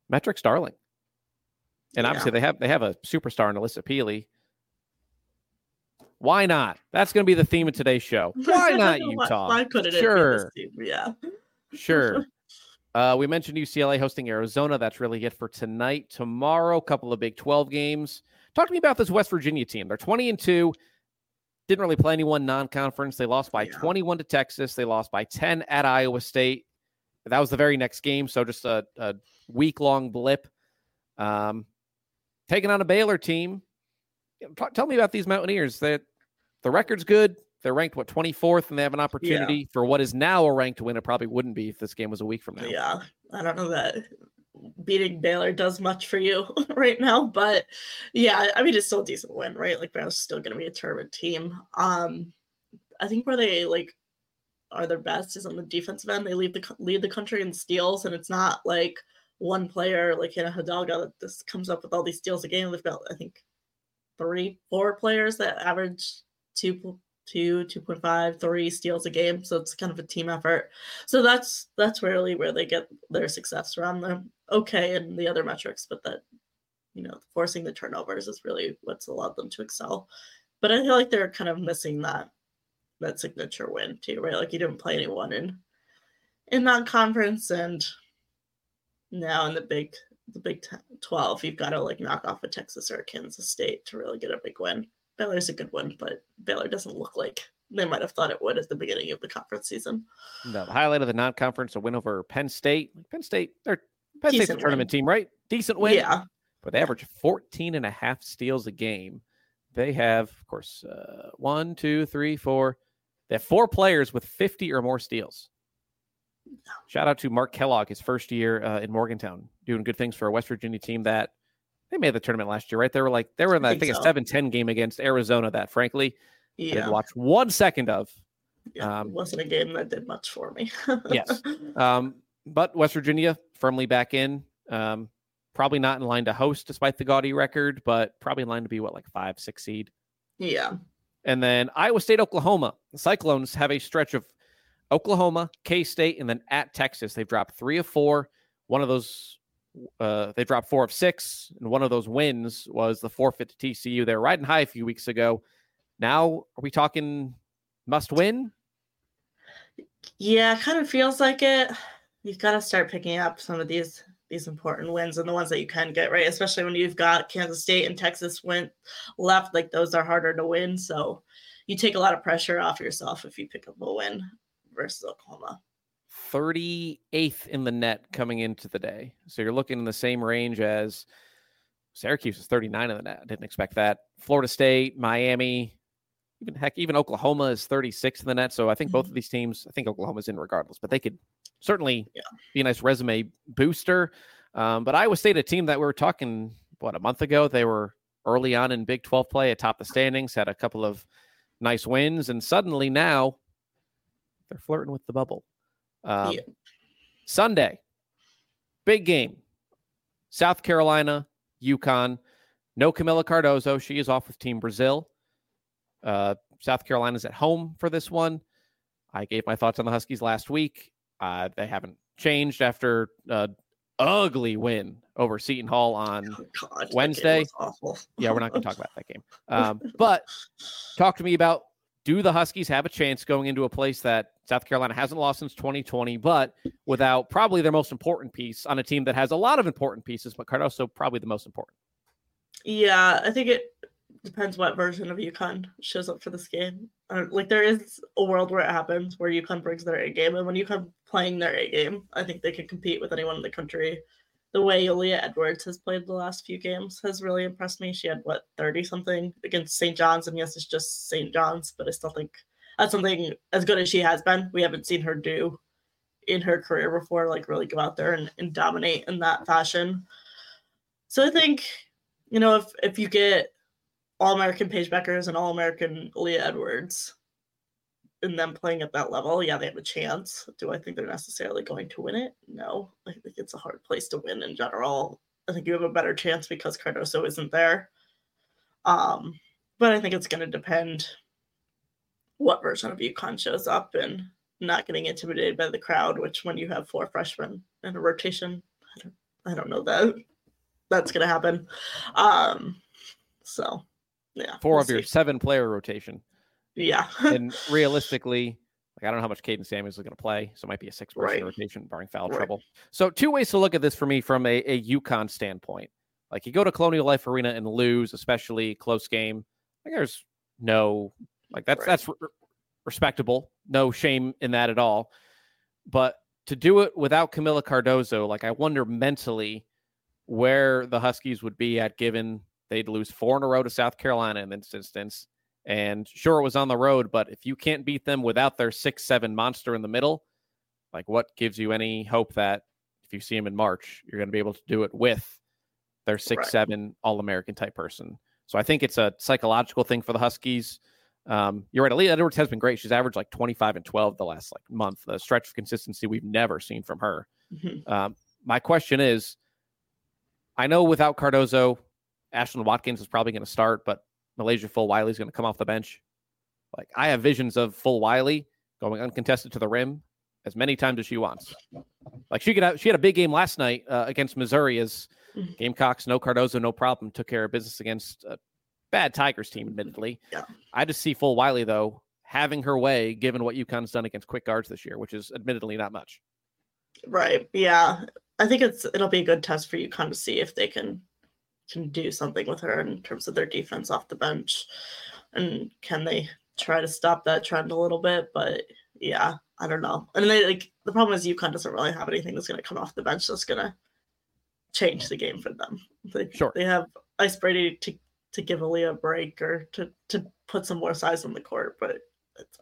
D: metrics darling. And
E: Yeah.
D: obviously they have they have a superstar in Alissa Pili. Why not? That's going to be the theme of today's show. *laughs* Why not Utah?
E: why, why
D: Sure.
E: it this? Yeah.
D: Sure. *laughs* Uh, we mentioned UCLA hosting Arizona. That's really it for tonight. Tomorrow, a couple of Big 12 games. Talk to me about this West Virginia team. They're 20 and 2. Didn't really play anyone non conference. They lost by
E: Yeah.
D: 21 to Texas. They lost by 10 at Iowa State. That was the very next game. So just a, a week long blip. Um, taking on a Baylor team. Talk- tell me about these Mountaineers. That the record's good. They're ranked what 24th, and they have an opportunity for what is now a ranked win. It probably wouldn't be if this game was a week from now.
E: Yeah. I don't know that beating Baylor does much for you *laughs* right now, but yeah, I mean it's still a decent win, right? Like Baylor's still gonna be a tournament team. Um I think where they like are their best is on the defensive end. They lead the lead the country in steals, and it's not like one player like Hannah Hidalgo that just comes up with all these steals a game. They've got I think three, four players that average two two, 2.5, three steals a game. So it's kind of a team effort. So that's that's really where they get their success around They're okay and the other metrics, but that you know, forcing the turnovers is really what's allowed them to excel. But I feel like they're kind of missing that that signature win too, right? Like you didn't play anyone in in that conference and now in the big the big 12 you've got to like knock off a texas or a kansas state to really get a big win baylor's a good one but baylor doesn't look like they might have thought it would at the beginning of the conference season.
D: The highlight of the non-conference a win over penn state. Penn state they're penn Decent state's a tournament win. team right? Decent win.
E: Yeah.
D: But they average 14 and a half steals a game. They have of course uh, one two three four. They have four players with 50 or more steals. Shout out to Mark Kellogg, his first year uh, in Morgantown, doing good things for a West Virginia team that they made the tournament last year, right? They were like they were in, I think, I think so. a seven ten game against Arizona. That frankly, yeah. I didn't watch one second of.
E: Yeah, um, it wasn't a game that did much for me.
D: yes, *laughs* um, but West Virginia firmly back in. Um, probably not in line to host despite the gaudy record, but probably in line to be what like five, six seed.
E: Yeah.
D: And then Iowa State, Oklahoma. The Cyclones have a stretch of Oklahoma, K State, and then at Texas. They've dropped three of four. One of those, uh, they dropped four of six, and one of those wins was the forfeit to TCU. They were riding high a few weeks ago. Now, are we talking must win?
E: Yeah, kind of feels like it. You've got to start picking up some of these these important wins and the ones that you can get right, especially when you've got Kansas State and Texas went left. Like those are harder to win, so you take a lot of pressure off yourself if you pick up a win versus Oklahoma.
D: 38th in the net coming into the day. So you're looking in the same range as Syracuse is 39 in the net. I didn't expect that. Florida State, Miami, even heck, even Oklahoma is 36 in the net. So I think both of mm-hmm. these teams, I think Oklahoma's in regardless, but they could certainly yeah. be a nice resume booster. Um, but Iowa State, a team that we were talking, what, a month ago, they were early on in Big 12 play atop the standings, had a couple of nice wins, and suddenly now they're flirting with the bubble. Um, yeah. Sunday, big game. South Carolina, UConn. No Kamilla Cardoso. She is off with Team Brazil. Uh, South Carolina's at home for this one. I gave my thoughts on the Huskies last week. Uh, they haven't changed after an ugly win over Seton Hall on oh, God, Wednesday. yeah, we're not going to talk *laughs* about that game. Um, but talk to me about do the Huskies have a chance going into a place that South Carolina hasn't lost since 2020, but without probably their most important piece on a team that has a lot of important pieces, but Cardoso probably the most important?
E: Yeah, I think it depends what version of UConn shows up for this game. Uh, like there is a world where it happens where UConn brings their A game, and when UConn playing their A game, I think they can compete with anyone in the country the way Aaliyah Edwards has played the last few games has really impressed me. She had what 30 something against St. John's, and yes, it's just St. John's, but I still think that's something as good as she has been. We haven't seen her do in her career before, like really go out there and, and dominate in that fashion. So I think, you know, if if you get all American Paige Bueckers and all American Aaliyah Edwards, and them playing at that level, yeah, they have a chance. Do I think they're necessarily going to win it? No. I think it's a hard place to win in general. I think you have a better chance because Cardoso isn't there. Um, but I think it's going to depend what version of UConn shows up and not getting intimidated by the crowd, which when you have four freshmen in a rotation, I don't, I don't know that that's going to happen. Um, so, yeah.
D: 4 we'll of see. your seven player rotation.
E: Yeah. *laughs*
D: and realistically, like I don't know how much Qadence Samuels is going to play, so it might be a six person right. rotation, barring foul right. trouble. So two ways to look at this for me from a, a UConn standpoint. Like you go to Colonial Life Arena and lose, especially close game. Like there's no like that's right. that's re- respectable. No shame in that at all. But to do it without Kamilla Cardoso, like I wonder mentally where the Huskies would be at given they'd lose four in a row to South Carolina in this instance and sure, it was on the road, but if you can't beat them without their six seven monster in the middle, like what gives you any hope that if you see them in March, you're going to be able to do it with their six right. seven All American type person? So I think it's a psychological thing for the Huskies. Um, you're right. Aaliyah Edwards has been great. She's averaged like 25 and 12 the last like month. The stretch of consistency we've never seen from her. Mm-hmm. Um, my question is, I know without Cardoso, Ashlyn Watkins is probably going to start, but MiLaysia Fulwiley's going to come off the bench. Like I have visions of Fulwiley going uncontested to the rim as many times as she wants. Like she could have, she had a big game last night uh, against Missouri as
E: Mhm.
D: Gamecocks, no Cardoso, no problem, took care of business against a bad Tigers team, admittedly.
E: Yeah.
D: I just see Fulwiley though having her way, given what UConn's done against quick guards this year, which is admittedly not much.
E: Right. Yeah. I think it's it'll be a good test for UConn to see if they can can do something with her in terms of their defense off the bench. And can they try to stop that trend a little bit? But yeah, I don't know. And they like the problem is UConn doesn't really have anything that's gonna come off the bench that's gonna change the game for them. They,
D: Sure.
E: They have Ice Brady to to give Aaliyah a break or to to put some more size on the court, but it's,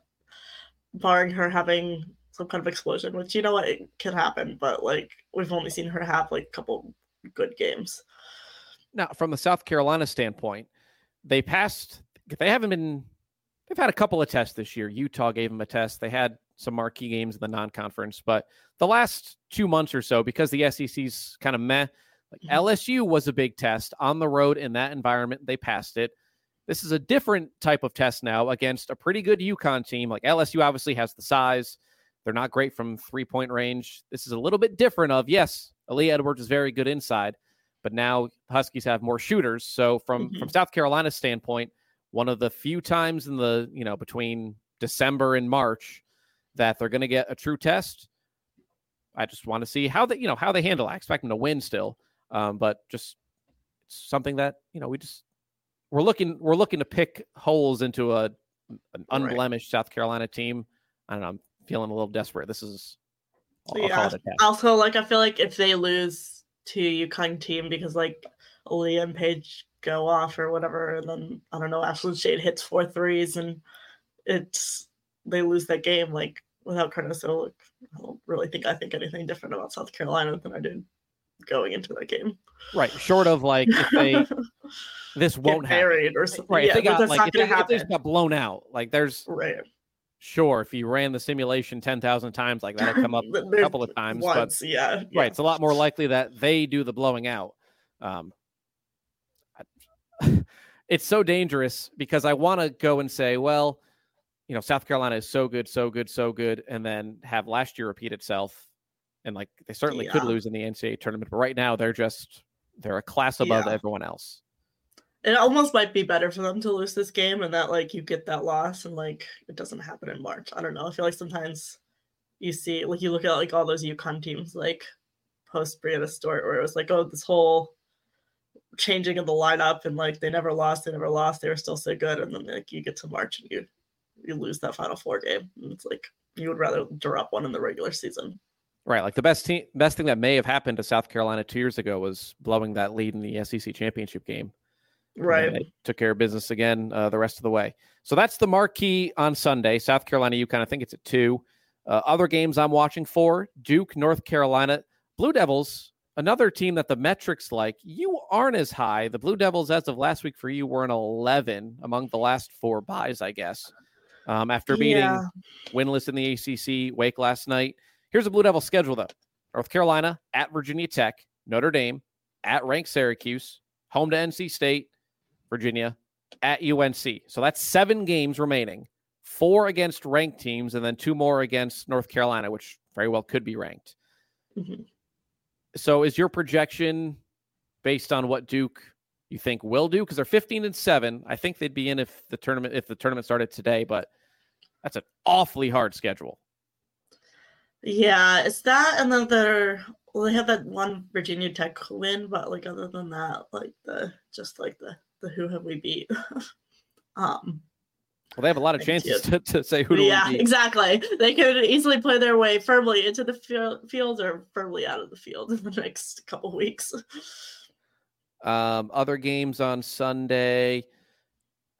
E: barring her having some kind of explosion, which you know what it can happen, but like we've only seen her have like a couple good games.
D: Now, from the South Carolina standpoint, they passed. They haven't been. They've had a couple of tests this year. Utah gave them a test. They had some marquee games in the non-conference, but the last two months or so, because the SEC's kind of meh, like
E: Mhm.
D: LSU was a big test on the road in that environment. They passed it. This is a different type of test now against a pretty good UConn team. Like LSU obviously has the size. They're not great from three point range. This is a little bit different. Of yes, Ali Edwards is very good inside, but now Huskies have more shooters. So from
E: Mhm.
D: from South Carolina's standpoint, one of the few times in the you know between December and March that they're going to get a true test. I just want to see how they you know how they handle. it. I expect them to win still, um, but just it's something that you know we just we're looking we're looking to pick holes into a an
E: Right.
D: unblemished South Carolina team. I don't know. I'm feeling a little desperate. This is I'll,
E: yeah.
D: it a test.
E: Also, like I feel like if they lose to UConn team because like Aaliyah and Paige go off or whatever, and then I don't know, Ashlynn Shade hits four threes and it's they lose that game like without Cardoso. Like, I don't really think I think anything different about South Carolina than I did going into that game.
D: Right. Short of like if they *laughs* this won't happen.
E: buried or something.
D: Right.
E: Yeah,
D: if they got like if they, if they just got blown out, like there's
E: Right.
D: Sure if you ran the simulation ten thousand times, like that'll come up *laughs* a couple of times, but
E: once, yeah, yeah.
D: right, it's a lot more likely that they do the blowing out. Um, I- *laughs* it's so dangerous because I want to go and say, well, you know, South Carolina is so good, so good, so good, and then have last year repeat itself, and like they certainly could lose in the NCAA tournament, but right now they're just they're a class above
E: Yeah.
D: everyone else.
E: It almost might be better for them to lose this game and that like you get that loss and like it doesn't happen in March. I don't know. I feel like sometimes you see like you look at like all those UConn teams like post Breanna Stewart where it was like, oh, this whole changing of the lineup and like they never lost, they never lost, they were still so good. And then like you get to March and you you lose that final four game. And it's like you would rather drop one in the regular season.
D: Right, like the best team, best thing that may have happened to South Carolina two years ago was blowing that lead in the SEC championship game.
E: Right.
D: took care of business again uh, the rest of the way. So that's the marquee on Sunday. South Carolina, you kind of think it's at two. Uh, other games I'm watching for Duke, North Carolina, Blue Devils, another team that the metrics like. You aren't as high. The Blue Devils, as of last week for you, were an 11 among the last four buys, I guess. Um, after beating
E: Yeah.
D: winless in the ACC, Wake last night. Here's a Blue Devil schedule, though North Carolina at Virginia Tech, Notre Dame at ranked Syracuse, home to NC State, Virginia at UNC. So that's seven games remaining, four against ranked teams, and then two more against North Carolina, which very well could be ranked.
E: Mhm.
D: So is your projection based on what Duke you think will do? Because they're 15 and seven. I think they'd be in if the tournament if the tournament started today, but that's an awfully hard schedule.
E: Yeah, it's that, and then they're well, they have that one Virginia Tech win, but like other than that, like the just like the the who have we beat? *laughs* um,
D: Well, they have a lot of chances to, to say who do
E: yeah,
D: we beat.
E: exactly. They could easily play their way firmly into the field, field or firmly out of the field in the *laughs* next couple weeks.
D: Um, other games on Sunday.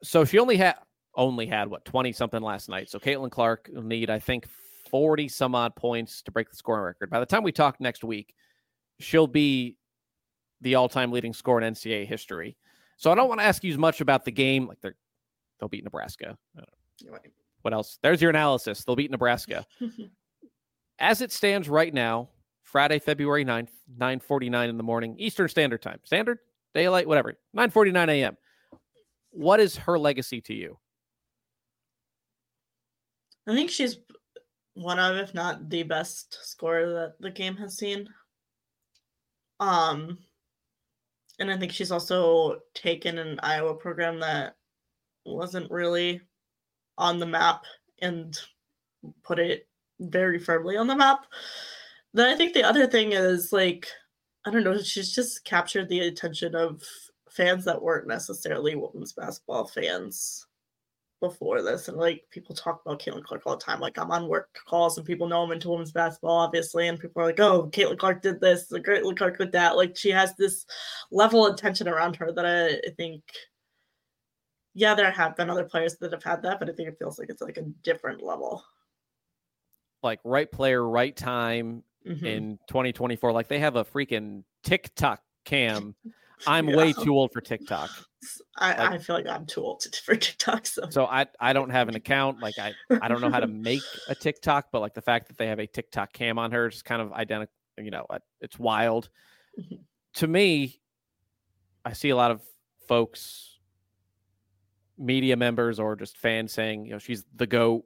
D: So she only had only had what twenty something last night. So Caitlin Clark will need, I think, forty some odd points to break the scoring record. By the time we talk next week, she'll be the all-time leading scorer in NCAA history. So I don't want to ask you as much about the game. Like they're they'll beat Nebraska. I don't-
E: Right.
D: What else? There's your analysis. They'll beat Nebraska. *laughs* As it stands right now, Friday, February 9th, 9:49 in the morning, Eastern Standard Time. Standard, daylight, whatever. 9:49 a.m. What is her legacy to you?
E: I think she's one of, if not the best scorer that the game has seen. Um, and I think she's also taken an Iowa program that wasn't really on the map and put it very firmly on the map. Then I think the other thing is like, I don't know, she's just captured the attention of fans that weren't necessarily women's basketball fans before this. And like people talk about Caitlin Clark all the time. Like I'm on work calls and people know I'm into women's basketball, obviously. And people are like, oh, Caitlin Clark did this, the Caitlin Clark did that. Like she has this level of tension around her that I, I think yeah, there have been other players that have had that, but I think it feels like it's like a different level.
D: Like right player, right time mm-hmm. in 2024. Like they have a freaking TikTok cam. *laughs* I'm yeah. way *laughs* too old for TikTok.
E: I, like, I, feel like I'm too old for TikTok. So.
D: so I, I don't have an account. Like I, I don't know how to *laughs* make a TikTok, but like the fact that they have a TikTok cam on her is kind of identical. You know, it's wild. Mm-hmm. To me, I see a lot of folks media members or just fans saying, you know, she's the GOAT.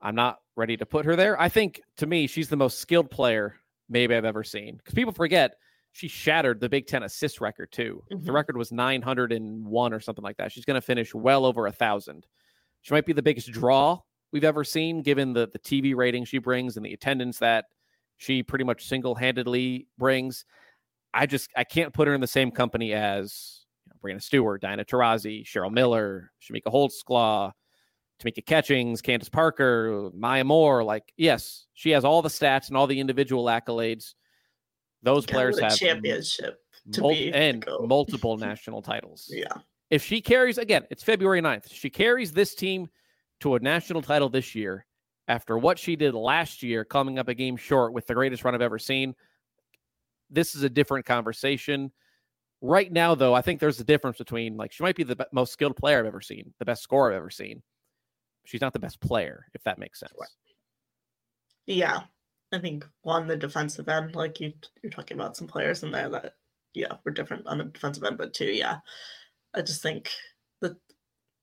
D: I'm not ready to put her there. I think to me, she's the most skilled player maybe I've ever seen. Because people forget she shattered the Big Ten assist record too. Mm-hmm. The record was 901 or something like that. She's going to finish well over a thousand. She might be the biggest draw we've ever seen, given the the TV rating she brings and the attendance that she pretty much single handedly brings. I just I can't put her in the same company as Breanna Stewart, Diana Taurasi, Cheryl Miller, Chamique Holdsclaw, Tamika Catchings, Candace Parker, Maya Moore. Like, yes, she has all the stats and all the individual accolades. Those players have
E: championship
D: mul- and multiple *laughs* national titles.
E: Yeah.
D: If she carries again, it's February 9th. She carries this team to a national title this year after what she did last year, coming up a game short with the greatest run I've ever seen. This is a different conversation. Right now, though, I think there's a difference between like she might be the be- most skilled player I've ever seen, the best scorer I've ever seen. She's not the best player, if that makes sense.
E: Yeah, I think on the defensive end, like you you're talking about some players in there that yeah were different on the defensive end, but too yeah, I just think the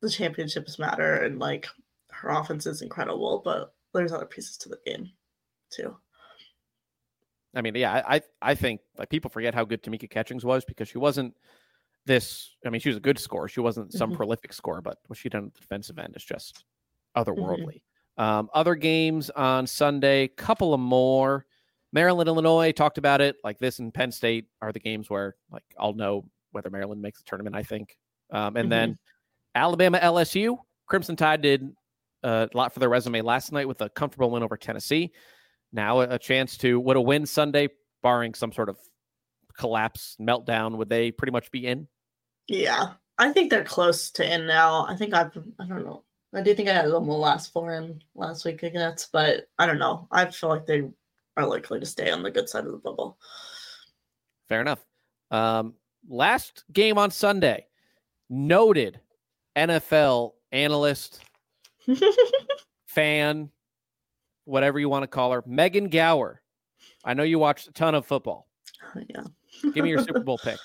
E: the championships matter and like her offense is incredible, but there's other pieces to the game too.
D: I mean, yeah, I I think like people forget how good Tamika Catchings was because she wasn't this. I mean, she was a good scorer. She wasn't some mm-hmm. prolific scorer, but what she done at the defensive end is just mm-hmm. otherworldly. Mm-hmm. Um, other games on Sunday, couple of more. Maryland, Illinois talked about it. Like this and Penn State are the games where like I'll know whether Maryland makes the tournament. I think, um, and mm-hmm. then Alabama, LSU. Crimson Tide did a lot for their resume last night with a comfortable win over Tennessee. Now a chance to would a win Sunday, barring some sort of collapse meltdown, would they pretty much be in?
E: Yeah, I think they're close to in now. I think I've I don't know. I do think I had them the last four in last week against, but I don't know. I feel like they are likely to stay on the good side of the bubble.
D: Fair enough. Um, last game on Sunday, noted NFL analyst, *laughs* fan, whatever you want to call her, Megan Gauer. I know you watched a ton of football.
E: Yeah.
D: Give me your Super *laughs* Bowl pick.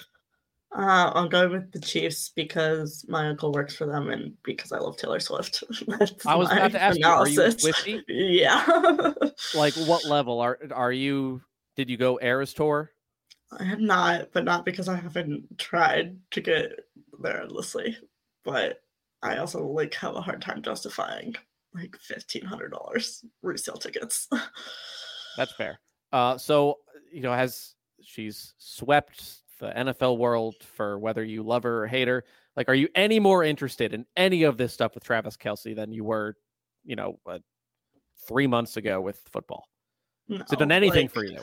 E: Uh, I'll go with the Chiefs because my uncle works for them and because I love Taylor Swift. *laughs*
D: I was about to ask analysis. you, are you Swifty? *laughs*
E: Yeah.
D: like what level are are you? Did you go Eras tour?
E: I have not, but not because I haven't tried to get there endlessly. But I also like have a hard time justifying like fifteen hundred dollars resale tickets. *laughs*
D: That's fair. Uh, so you know, has she's swept the NFL world for whether you love her or hate her. Like, are you any more interested in any of this stuff with Travis Kelce than you were, you know, uh, three months ago with football? No, Has it done anything like, for you?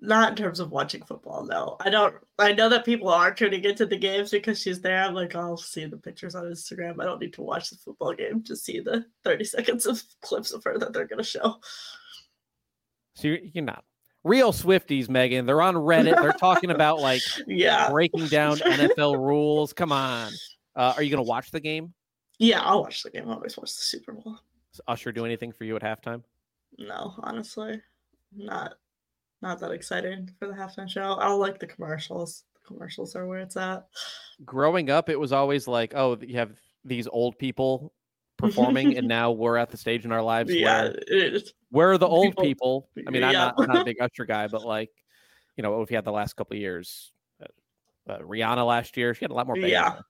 E: Not in terms of watching football, no. I don't. I know that people are tuning into the games because she's there. I'm like, I'll see the pictures on Instagram. I don't need to watch the football game to see the 30 seconds of *laughs* clips of her that they're going to show.
D: So you're, you're not real Swifties, Megan. They're on Reddit. They're talking about like *laughs*
E: yeah
D: breaking down *laughs* NFL rules. Come on. Uh, are you going to watch the game?
E: Yeah, I'll watch the game. I always watch the Super Bowl.
D: Does Usher do anything for you at halftime?
E: No, honestly, not not that exciting for the halftime show. I'll like the commercials. The commercials are where it's at.
D: Growing up, it was always like, oh, you have these old people performing, and *laughs* now we're at the stage in our lives
E: Yeah,
D: where
E: it,
D: we're the old
E: People-
D: people. I mean, I'm
E: yeah.
D: not, I'm not a big *laughs* Usher guy, but like, you know, if you had the last couple of years, uh, uh, Rihanna last year, she had a lot more.
E: Yeah.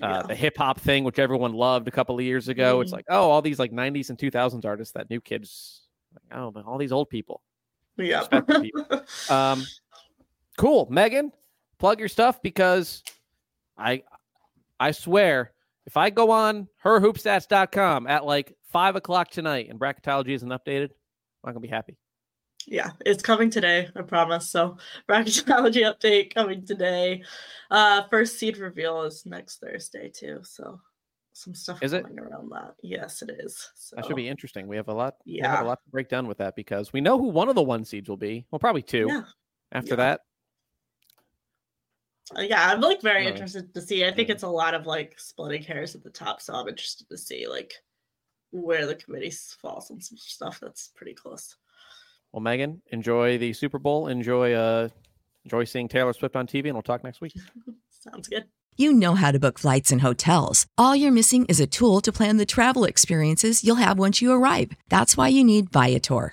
D: Uh. The hip hop thing, which everyone loved a couple of years ago, it's
E: Mhm.
D: like, oh, all these like '90s and 2000s artists that new kids, like, oh, but all these old people.
E: yeah.
D: people. *laughs* Um, cool, Megan, plug your stuff because I, I swear, if I go on herhoopstats.com at like five o'clock tonight and bracketology isn't updated, I'm not gonna be happy.
E: yeah, it's coming today, I promise. So bracketology *laughs* update coming today. Uh first seed reveal is next Thursday too. So some stuff
D: Is it?
E: coming around that. Yes, it is. So
D: That should be interesting. We have a lot. yeah. We have a lot to break down with that because we know who one of the one seeds will be. Well, probably two.
E: yeah.
D: After
E: yeah.
D: that,
E: yeah, I'm like very interested to see. I think
D: yeah.
E: it's a lot of like splitting hairs at the top, so I'm interested to see like where the committee s- falls on some stuff that's pretty close.
D: well, Megan, enjoy the Super Bowl. Enjoy, uh, enjoy seeing Taylor Swift on TV, and we'll talk next week. *laughs*
E: Sounds good.
G: You know how to book flights and hotels. All you're missing is a tool to plan the travel experiences you'll have once you arrive. That's why you need Viator.